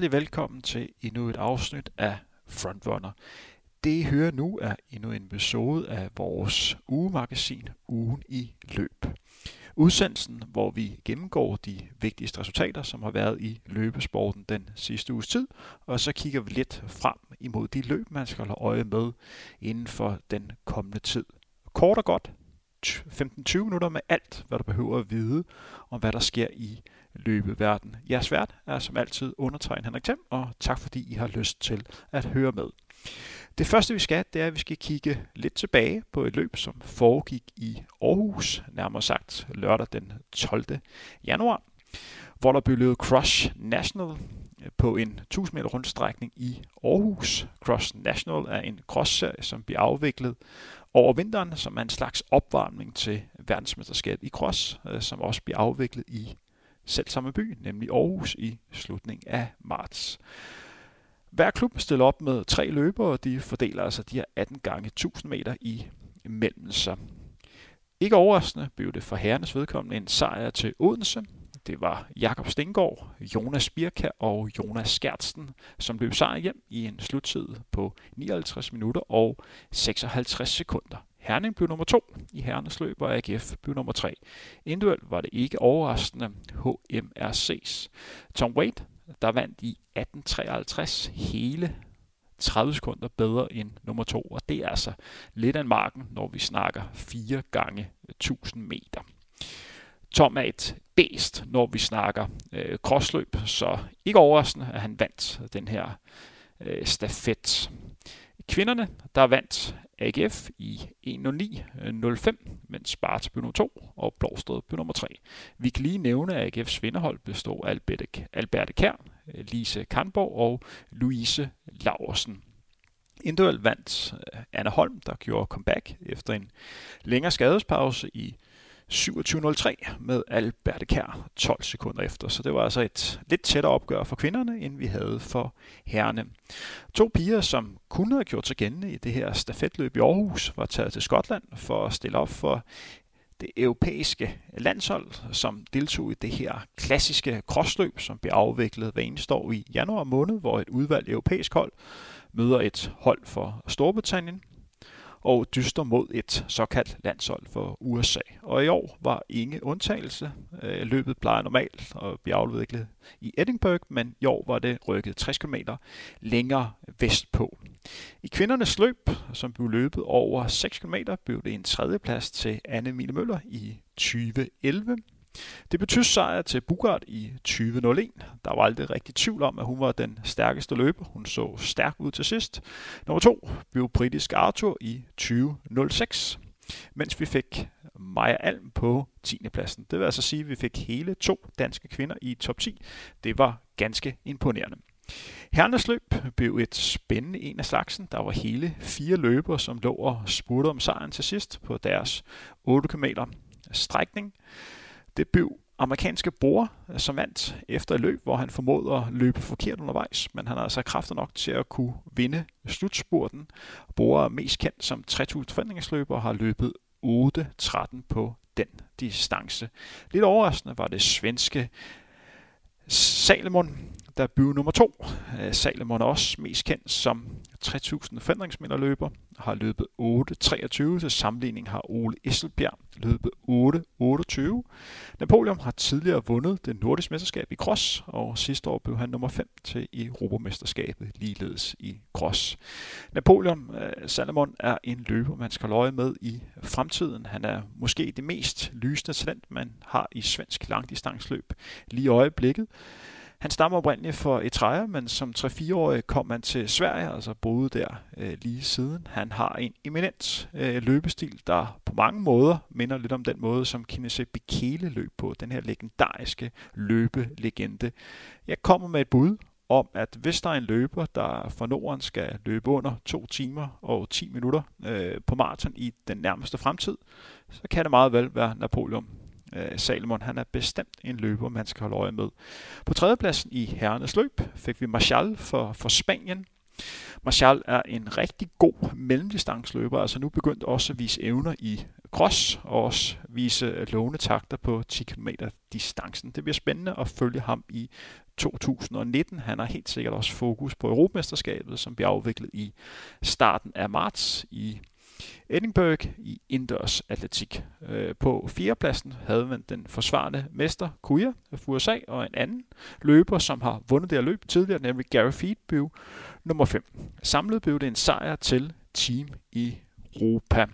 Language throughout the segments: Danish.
Hjertelig velkommen til endnu et afsnit af Frontrunner. Det I hører nu er endnu en episode af vores ugemagasin Ugen i løb. Udsendelsen, hvor vi gennemgår de vigtigste resultater, som har været i løbesporten den sidste uges tid, og så kigger vi lidt frem imod de løb, man skal holde øje med inden for den kommende tid. Kort og godt, 15-20 minutter med alt, hvad du behøver at vide om, hvad der sker i løbeverden. Jeres vært er som altid undertegnet Henrik Thiem, og tak fordi I har lyst til at høre med. Det første vi skal, det er, at vi skal kigge lidt tilbage på et løb, som foregik i Aarhus, nærmere sagt lørdag den 12. januar, hvor der blev løbet Crush National på en 1000 meter rundstrækning i Aarhus. Cross National er en cross som bliver afviklet over vinteren, som er en slags opvarmning til verdensmesterskabet i cross, øh, som også bliver afviklet i selv samme by, nemlig Aarhus i slutningen af marts. Hver klub stiller op med tre løbere, og de fordeler altså de her 18 gange 1000 meter i mellem sig. Ikke overraskende blev det for herrenes vedkommende en sejr til Odense. Det var Jakob Stengård, Jonas Birka og Jonas Skjertsen, som blev sejr hjem i en sluttid på 59 minutter og 56 sekunder. Herning blev nummer to i herrenes løb, og AGF blev nummer tre. Individuelt var det ikke overraskende HMRC's Tom Wade, der vandt i 1853 hele 30 sekunder bedre end nummer to, og det er altså lidt af marken, når vi snakker 4 gange 1000 meter. Tom er et bæst, når vi snakker øh, crossløb, så ikke overraskende, at han vandt den her øh, stafet. Kvinderne, der vandt AGF i 1.09.05, mens Sparta blev nummer 2 og Blåsted blev nummer 3. Vi kan lige nævne, at AGF's vinderhold består af Alberte Kær, Lise Kanborg og Louise Laursen. Individuelt vandt øh, Anna Holm, der gjorde comeback efter en længere skadespause i 27.03 med Alberte Kær 12 sekunder efter. Så det var altså et lidt tættere opgør for kvinderne, end vi havde for herrene. To piger, som kunne have gjort sig gældende i det her stafetløb i Aarhus, var taget til Skotland for at stille op for det europæiske landshold, som deltog i det her klassiske crossløb, som bliver afviklet hver eneste år i januar måned, hvor et udvalgt europæisk hold møder et hold for Storbritannien og dyster mod et såkaldt landshold for USA. Og i år var ingen undtagelse. Øh, løbet plejer normalt at blive afviklet i Edinburgh, men i år var det rykket 60 km længere vestpå. I kvindernes løb, som blev løbet over 6 km, blev det en tredjeplads til Anne Mille Møller i 2011. Det betød sejr til Bugart i 2001. Der var aldrig rigtig tvivl om, at hun var den stærkeste løber. Hun så stærk ud til sidst. Nummer to blev britisk Arthur i 2006, mens vi fik Maja Alm på 10. pladsen. Det vil altså sige, at vi fik hele to danske kvinder i top 10. Det var ganske imponerende. Hernes løb blev et spændende en af slagsen. Der var hele fire løbere, som lå og spurgte om sejren til sidst på deres 8 km strækning. Det blev amerikanske Bor, som vandt efter et løb, hvor han formåede at løbe forkert undervejs, men han har altså kræfter nok til at kunne vinde slutspurten. Bor er mest kendt som 3000 forventningsløber og har løbet 8-13 på den distance. Lidt overraskende var det svenske Salomon, der blev nummer to. Øh, Salomon er også mest kendt som 3000 forandringsmeter løber, har løbet 8.23. Til sammenligning har Ole Esselbjerg løbet 8.28. Napoleon har tidligere vundet det nordiske mesterskab i cross, og sidste år blev han nummer 5 til Europamesterskabet, ligeledes i cross. Napoleon øh, Salomon er en løber, man skal løje med i fremtiden. Han er måske det mest lysende talent, man har i svensk langdistansløb lige i øjeblikket. Han stammer oprindeligt fra Etreja, men som 3-4-årig kom han til Sverige, altså boede der øh, lige siden. Han har en eminent øh, løbestil, der på mange måder minder lidt om den måde, som Kinese Bekele løb på, den her legendariske løbelegende. Jeg kommer med et bud om, at hvis der er en løber, der for Norden skal løbe under 2 timer og 10 minutter øh, på maraton i den nærmeste fremtid, så kan det meget vel være Napoleon øh, Salomon. Han er bestemt en løber, man skal holde øje med. På tredjepladsen i herrenes løb fik vi Marshall for, for Spanien. Marshall er en rigtig god mellemdistansløber, altså nu begyndt også at vise evner i cross og også vise øh, lovende takter på 10 km distancen. Det bliver spændende at følge ham i 2019. Han har helt sikkert også fokus på Europamesterskabet, som bliver afviklet i starten af marts i Edinburgh i indendørs atletik. Øh, på fjerdepladsen havde man den forsvarende mester Kuya fra USA og en anden løber, som har vundet det her løb tidligere, nemlig Gary Feed, blev nummer 5. Samlet blev det en sejr til Team Europa.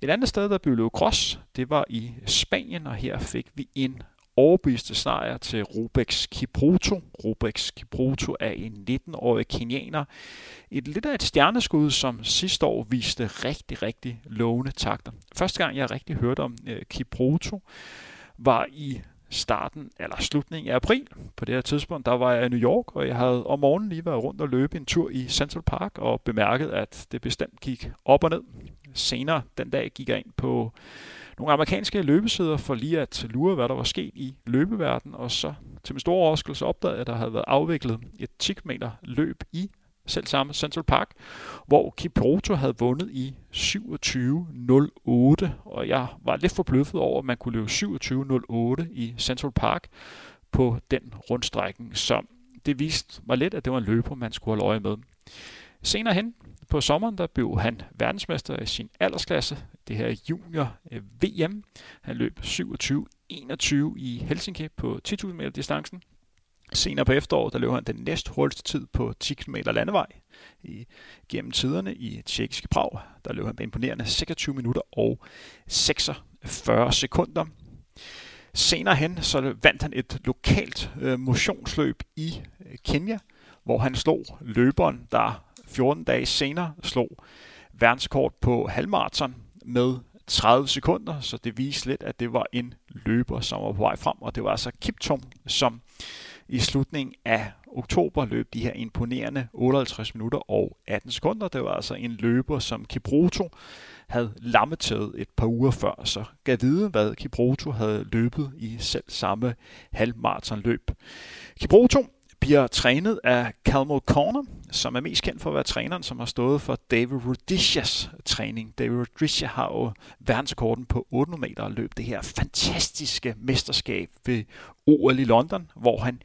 Et andet sted, der blev løbet cross, det var i Spanien, og her fik vi en overbeviste sejr til Rubex Kipruto. Rubex Kipruto er en 19-årig kenianer. Et lidt af et stjerneskud, som sidste år viste rigtig, rigtig lovende takter. Første gang, jeg rigtig hørte om øh, Kipruto, var i starten eller slutningen af april. På det her tidspunkt, der var jeg i New York, og jeg havde om morgenen lige været rundt og løbe en tur i Central Park og bemærket, at det bestemt gik op og ned. Senere den dag gik jeg ind på nogle amerikanske løbesider for lige at lure, hvad der var sket i løbeverden, og så til min store overraskelse opdagede jeg, at der havde været afviklet et 10 meter løb i selv samme Central Park, hvor Kipruto havde vundet i 27.08, og jeg var lidt forbløffet over, at man kunne løbe 27.08 i Central Park på den rundstrækning, så det viste mig lidt, at det var en løber, man skulle holde øje med. Senere hen på sommeren, der blev han verdensmester i sin aldersklasse, det her junior øh, VM. Han løb 27-21 i Helsinki på 10.000 meter distancen. Senere på efteråret, der løb han den næst hurtigste tid på 10 km landevej i, gennem tiderne i tjekkiske Prag. Der løb han med imponerende 26 minutter og 46 sekunder. Senere hen så vandt han et lokalt øh, motionsløb i øh, Kenya, hvor han slog løberen, der 14 dage senere slog verdenskort på halvmarathon med 30 sekunder, så det viste lidt, at det var en løber, som var på vej frem, og det var altså Kiptum, som i slutningen af oktober løb de her imponerende 58 minutter og 18 sekunder. Det var altså en løber, som Kibroto havde lammetaget et par uger før, så gav vide, hvad Kibroto havde løbet i selv samme halvmarathonløb. Kibroto bliver trænet af Calmo Corner, som er mest kendt for at være træneren, som har stået for David Rudishas træning. David Rudisha har jo verdensrekorden på 800 meter og løb det her fantastiske mesterskab ved OL i London, hvor han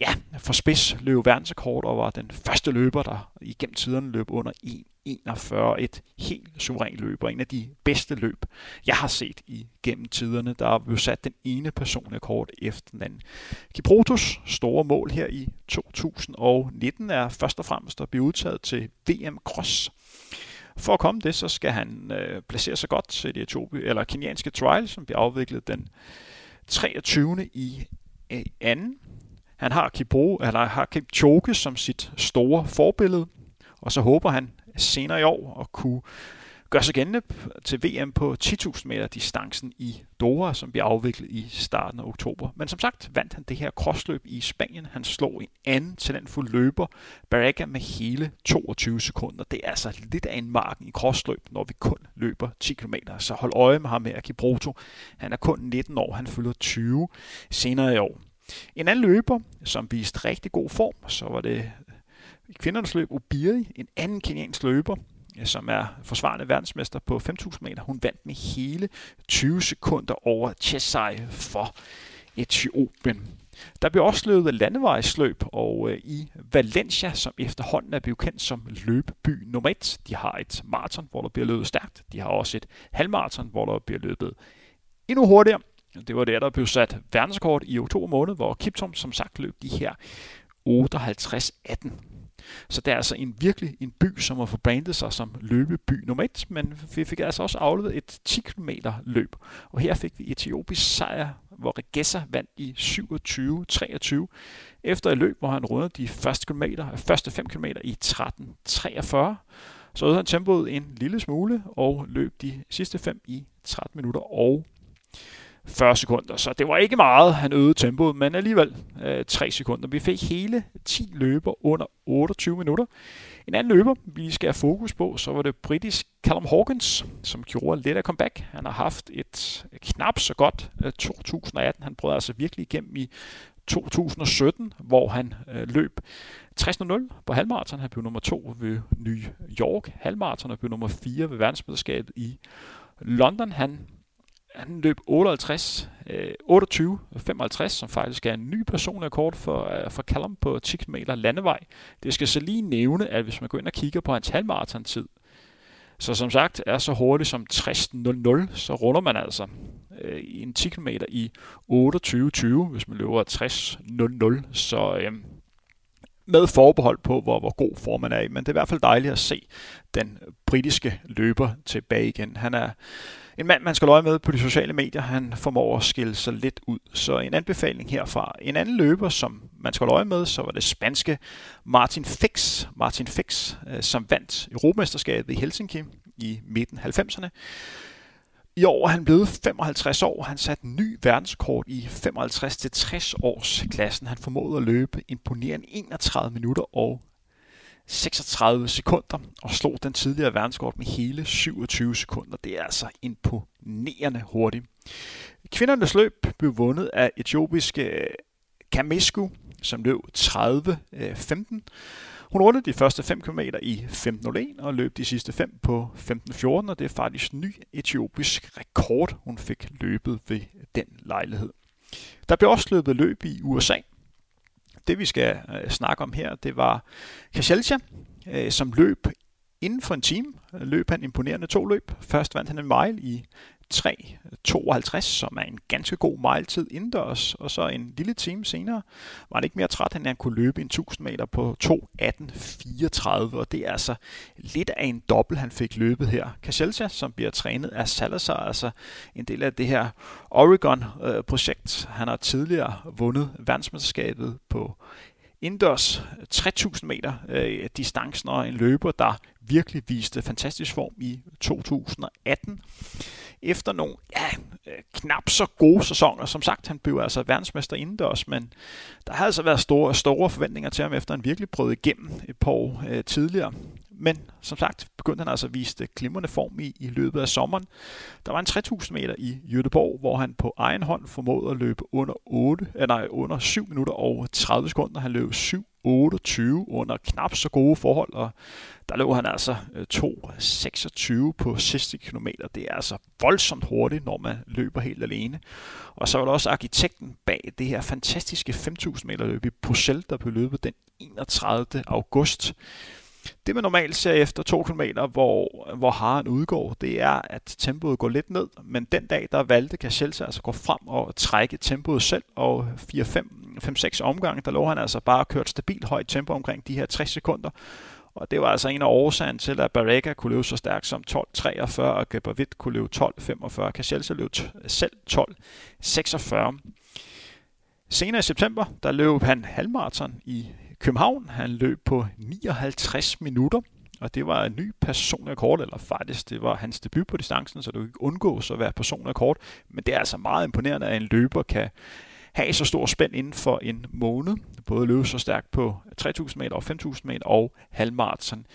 ja, for spids løb verdensrekord og var den første løber, der igennem tiderne løb under 41. Et helt suverænt løb og en af de bedste løb, jeg har set igennem tiderne. Der er blevet sat den ene personrekord efter den anden. Kiprotos store mål her i 2019 er først og fremmest at blive udtaget til VM Cross. For at komme det, så skal han øh, placere sig godt til det etiopi, eller kenianske trial, som bliver afviklet den 23. i øh, anden. Han har Kipro, eller har Kipchoge som sit store forbillede, og så håber han senere i år og kunne gøre sig gældende til VM på 10.000 meter distancen i Doha, som bliver afviklet i starten af oktober. Men som sagt vandt han det her crossløb i Spanien. Han slog en anden talentfuld løber, Barraga, med hele 22 sekunder. Det er altså lidt af en marken i crossløb, når vi kun løber 10 km. Så hold øje med ham med Akibroto. Han er kun 19 år, han fylder 20 senere i år. En anden løber, som viste rigtig god form, så var det kvindernes løb Ubiri, en anden keniansk løber, som er forsvarende verdensmester på 5.000 meter. Hun vandt med hele 20 sekunder over Chesai for Etiopien. Der blev også løbet landevejsløb, og øh, i Valencia, som efterhånden er blevet kendt som løbeby nummer 1, de har et maraton, hvor der bliver løbet stærkt. De har også et halvmaraton, hvor der bliver løbet endnu hurtigere. Det var der, der blev sat verdenskort i oktober måned, hvor Kiptum som sagt løb de her 58-18. Så det er altså en virkelig en by, som har forbrandet sig som løbeby nummer et, men vi fik altså også afleveret et 10 km løb. Og her fik vi etiopisk sejr, hvor Regessa vandt i 27-23, efter et løb, hvor han rundede de første, kilometer, første 5 km i 13.43. Så øgede han tempoet en lille smule og løb de sidste 5 i 13 minutter og 40 sekunder. Så det var ikke meget, han øgede tempoet, men alligevel øh, 3 sekunder. Vi fik hele 10 løber under 28 minutter. En anden løber, vi skal have fokus på, så var det britisk Callum Hawkins, som gjorde lidt af comeback. Han har haft et øh, knap så godt øh, 2018. Han brød altså virkelig igennem i 2017, hvor han øh, løb 60.00 på halvmarathon. Han blev nummer to ved New York halvmarathon og blev nummer 4 ved verdensmesterskabet i London, han, han løb 58, øh, 28, 55, som faktisk er en ny personlig kort for, øh, for Callum på 10 km landevej. Det skal så lige nævne, at hvis man går ind og kigger på hans halvmarathon-tid, så som sagt er så hurtigt som 60.00, så runder man altså øh, i en 10 km i 28.20, hvis man løber 60.00. Så øh, med forbehold på, hvor, hvor god form man er i. Men det er i hvert fald dejligt at se den britiske løber tilbage igen. Han er en mand, man skal øje med på de sociale medier. Han formår at skille sig lidt ud. Så en anbefaling herfra. En anden løber, som man skal øje med, så var det spanske Martin Fix, Martin Fix, øh, som vandt Europamesterskabet i Helsinki i midten 90'erne. I år er han blevet 55 år. Han satte ny verdenskort i 55-60 års klassen. Han formåede at løbe imponerende 31 minutter og 36 sekunder og slog den tidligere verdenskort med hele 27 sekunder. Det er altså imponerende hurtigt. Kvindernes løb blev vundet af etiopiske eh, Kamesku, som løb 30-15. Eh, hun rundede de første 5 km i 15.01 og løb de sidste 5 på 15.14, og det er faktisk ny etiopisk rekord, hun fik løbet ved den lejlighed. Der blev også løbet løb i USA. Det vi skal øh, snakke om her, det var Kajelcha, øh, som løb inden for en time. Løb han imponerende to løb. Først vandt han en mile i 3.52, som er en ganske god miletid indendørs, og så en lille time senere var han ikke mere træt, end han kunne løbe en 1000 meter på 2.18.34, og det er altså lidt af en dobbelt, han fik løbet her. Kaselsa, som bliver trænet af Salazar, altså en del af det her Oregon-projekt. Han har tidligere vundet verdensmesterskabet på indendørs 3000 meter øh, distancen og en løber, der virkelig viste fantastisk form i 2018 efter nogle ja, øh, knap så gode sæsoner. Som sagt, han blev altså verdensmester indendørs, men der har altså været store, store forventninger til ham, efter han virkelig brød igennem et par år øh, tidligere. Men som sagt begyndte han altså at vise glimrende form i, i løbet af sommeren. Der var en 3000 meter i Jødeborg, hvor han på egen hånd formåede at løbe under, 8, eh, øh, nej, under 7 minutter og 30 sekunder. Han løb 7 28 under knap så gode forhold, og der løb han altså øh, 2.26 på sidste kilometer. Det er altså voldsomt hurtigt, når man løber helt alene. Og så var der også arkitekten bag det her fantastiske 5.000 meter løb i Bruxelles, der blev løbet den 31. august. Det man normalt ser efter 2 km, hvor, hvor haren udgår, det er, at tempoet går lidt ned. Men den dag, der valgte Kajelsa altså gå frem og trække tempoet selv, og 5-6 omgange, der lå han altså bare kørt stabilt højt tempo omkring de her 60 sekunder. Og det var altså en af årsagen til, at Barrega kunne løbe så stærkt som 12.43, og Gebervit kunne løbe 12.45. Kajelsa løb selv 12.46. Senere i september, der løb han halvmarathon i København. Han løb på 59 minutter, og det var en ny personlig kort, eller faktisk det var hans debut på distancen, så du kan ikke undgå at være personlig kort. Men det er altså meget imponerende, at en løber kan have så stor spænd inden for en måned. Både løbe så stærkt på 3.000 meter og 5.000 meter og halvmarathon.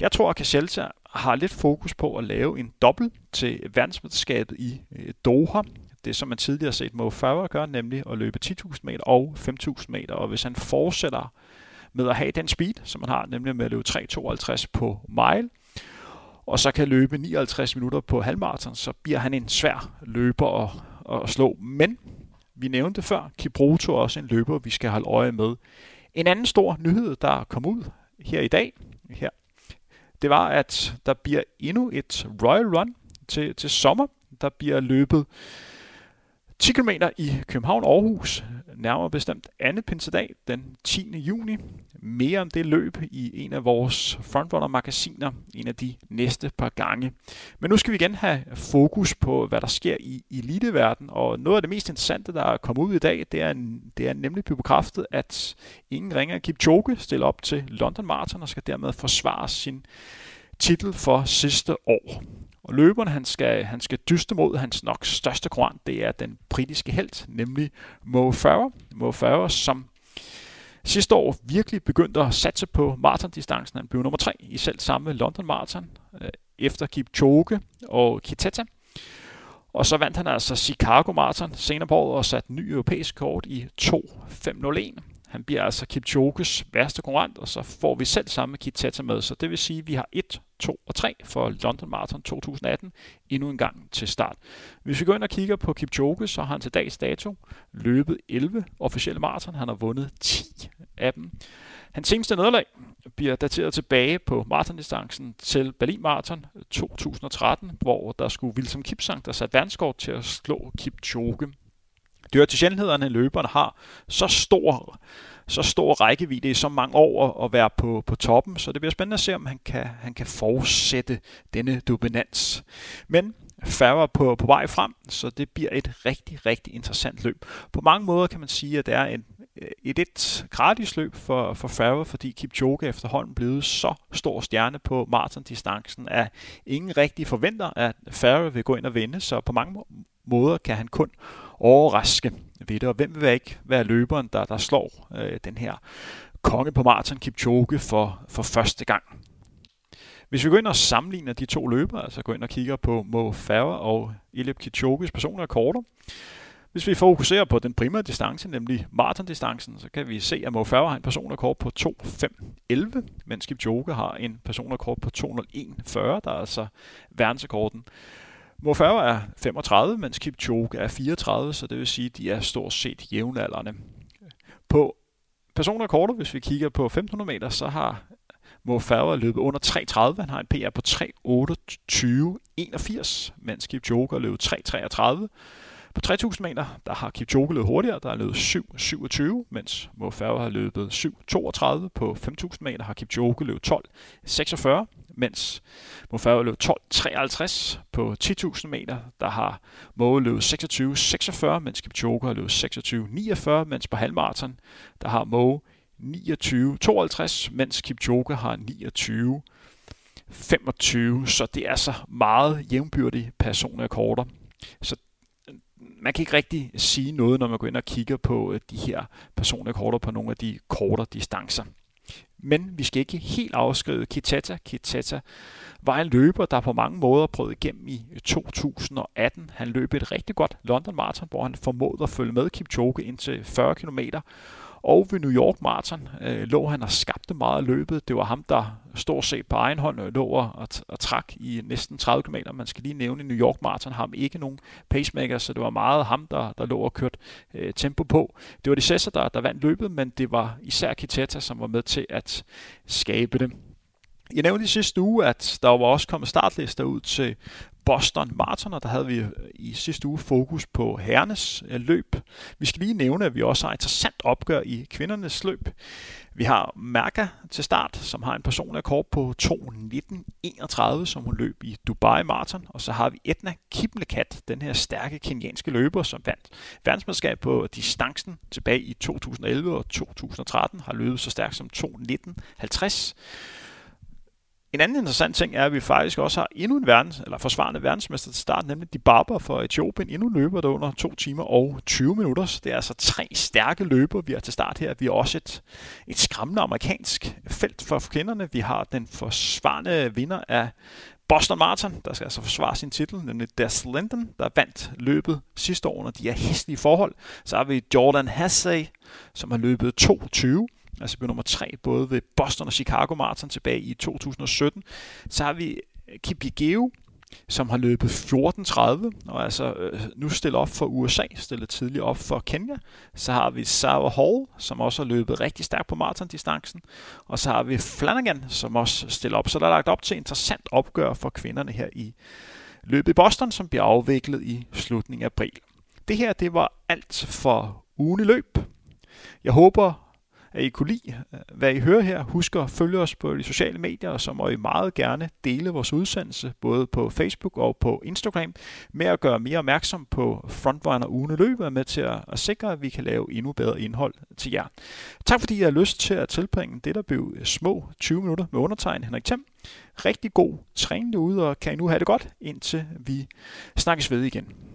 Jeg tror, at Kajelta har lidt fokus på at lave en dobbelt til verdensmesterskabet i øh, Doha det, som man tidligere har set Mo Farah gøre, nemlig at løbe 10.000 meter og 5.000 meter. Og hvis han fortsætter med at have den speed, som man har, nemlig med at løbe 3.52 på mile, og så kan løbe 59 minutter på halvmarathon, så bliver han en svær løber at, at slå. Men vi nævnte før, Kipruto er også en løber, vi skal holde øje med. En anden stor nyhed, der kom ud her i dag, her, det var, at der bliver endnu et Royal Run til, til sommer. Der bliver løbet 10 km i København-Aarhus, nærmere bestemt anden pinsedag den 10. juni. Mere om det løb i en af vores frontrunner-magasiner en af de næste par gange. Men nu skal vi igen have fokus på, hvad der sker i eliteverden, og noget af det mest interessante, der er kommet ud i dag, det er, det er nemlig blevet bekræftet, at ingen ringer Kipchoge stiller op til London Marathon og skal dermed forsvare sin titel for sidste år. Og løberen, han skal, han skal dyste mod hans nok største konkurrent, det er den britiske held, nemlig Mo Farah. Mo Farah, som sidste år virkelig begyndte at satse på maratondistancen. Han blev nummer tre i selv samme London Marathon, øh, efter Kipchoge og Kiteta. Og så vandt han altså Chicago Marathon senere på året og satte ny europæisk kort i 2.501. Han bliver altså Kipchoges værste konkurrent, og så får vi selv samme Kitata med. Så det vil sige, at vi har 1, 2 og 3 for London Marathon 2018 endnu en gang til start. Hvis vi går ind og kigger på Kipchoge, så har han til dags dato løbet 11 officielle maraton. Han har vundet 10 af dem. Hans seneste nederlag bliver dateret tilbage på maratondistancen til Berlin Marathon 2013, hvor der skulle Wilson Kipsang, der satte verdenskort til at slå Kipchoge. Det hører til sjældenhederne, at løberne har så stor, så stor rækkevidde i så mange år at være på, på toppen, så det bliver spændende at se, om han kan, han kan fortsætte denne dominans. Men færre på, på vej frem, så det bliver et rigtig, rigtig interessant løb. På mange måder kan man sige, at det er en, et et gratis løb for, for Farah, fordi Kipchoge efterhånden blevet så stor stjerne på maratondistancen, at ingen rigtig forventer, at Farah vil gå ind og vinde, så på mange måder kan han kun overraske ved det. Og hvem vil ikke være løberen, der, der slår øh, den her konge på maraton Kipchoge for, for første gang? Hvis vi går ind og sammenligner de to løbere, altså går ind og kigger på Mo Farah og Eliud Kipchoges personlige rekorder, hvis vi fokuserer på den primære distance, nemlig maratondistancen, så kan vi se, at Mo Farah har en personrekord på 2.5.11, mens Kipchoge har en personrekord på 2.01.40, der er altså verdensrekorden. Mo Farah er 35, mens Kipchoge er 34, så det vil sige, at de er stort set jævnaldrende. På personrekorder, hvis vi kigger på 1500 meter, så har Mo Farah løbet under 3.30. Han har en PR på 3.28.81, mens Kipchoge har løbet 3.33. På 3000 meter, der har Kipchoge løbet hurtigere, der er løbet 7.27, mens Mo Farah har løbet 7.32. På 5000 meter har Kipchoge løbet 12.46, mens Mo Farah 12.53. På 10.000 meter, der har Mo løbet 26.46, mens Kipchoge har løbet 26.49, mens på halvmarathon, der har Mo 29.52, mens Kipchoge har 29 25, så det er så meget jævnbyrdige personrekorder. Så øh, man kan ikke rigtig sige noget, når man går ind og kigger på øh, de her personrekorder på nogle af de kortere distancer. Men vi skal ikke helt afskrive Kitata. Kitata var en løber, der på mange måder prøvede igennem i 2018. Han løb et rigtig godt London Marathon, hvor han formåede at følge med Kipchoge ind til 40 km og ved New York Marathon øh, lå han og skabte meget af løbet. Det var ham, der stort set på egen hånd øh, lå og, og, og trak i næsten 30 km. Man skal lige nævne, i New York Marathon har ikke nogen pacemaker, så det var meget ham, der, der lå og kørte øh, tempo på. Det var de Cesar, der, der vandt løbet, men det var især Kiteta, som var med til at skabe det. Jeg nævnte i sidste uge, at der var også kommet startlister ud til Boston Marathon, og der havde vi øh, i sidste uge fokus på herrenes øh, løb. Vi skal lige nævne, at vi også har et interessant opgør i kvindernes løb. Vi har Mærka til start, som har en personlig kort på 2.19.31, som hun løb i Dubai Marathon. Og så har vi Etna Kiplekat, den her stærke kenianske løber, som vandt verdensmesterskab på distancen tilbage i 2011 og 2013, har løbet så stærkt som 2.19.50. En anden interessant ting er, at vi faktisk også har endnu en verdens, eller forsvarende verdensmester til start, nemlig de Barber for Etiopien. Endnu løber der under 2 timer og 20 minutter. Så det er altså tre stærke løber, vi har til start her. Vi har også et, et skræmmende amerikansk felt for kvinderne. Vi har den forsvarende vinder af Boston Marathon, der skal altså forsvare sin titel, nemlig Des Linden, der vandt løbet sidste år under de her hæslige forhold. Så har vi Jordan Hassey, som har løbet 22 altså blev nummer tre både ved Boston og Chicago Marathon tilbage i 2017. Så har vi øh, Kipigeo, som har løbet 14.30, og altså øh, nu stiller op for USA, stiller tidligere op for Kenya. Så har vi Sarah Hall, som også har løbet rigtig stærkt på maratondistancen. Og så har vi Flanagan, som også stiller op. Så der er lagt op til interessant opgør for kvinderne her i løbet i Boston, som bliver afviklet i slutningen af april. Det her, det var alt for ugen i løb. Jeg håber, at I kunne lide, hvad I hører her. Husk at følge os på de sociale medier, og så må I meget gerne dele vores udsendelse, både på Facebook og på Instagram, med at gøre mere opmærksom på Frontrunner ugen løbet, og med til at, at sikre, at vi kan lave endnu bedre indhold til jer. Tak fordi I har lyst til at tilbringe det, der blev små 20 minutter med undertegn Henrik Thiem. Rigtig god træning derude, og kan I nu have det godt, indtil vi snakkes ved igen.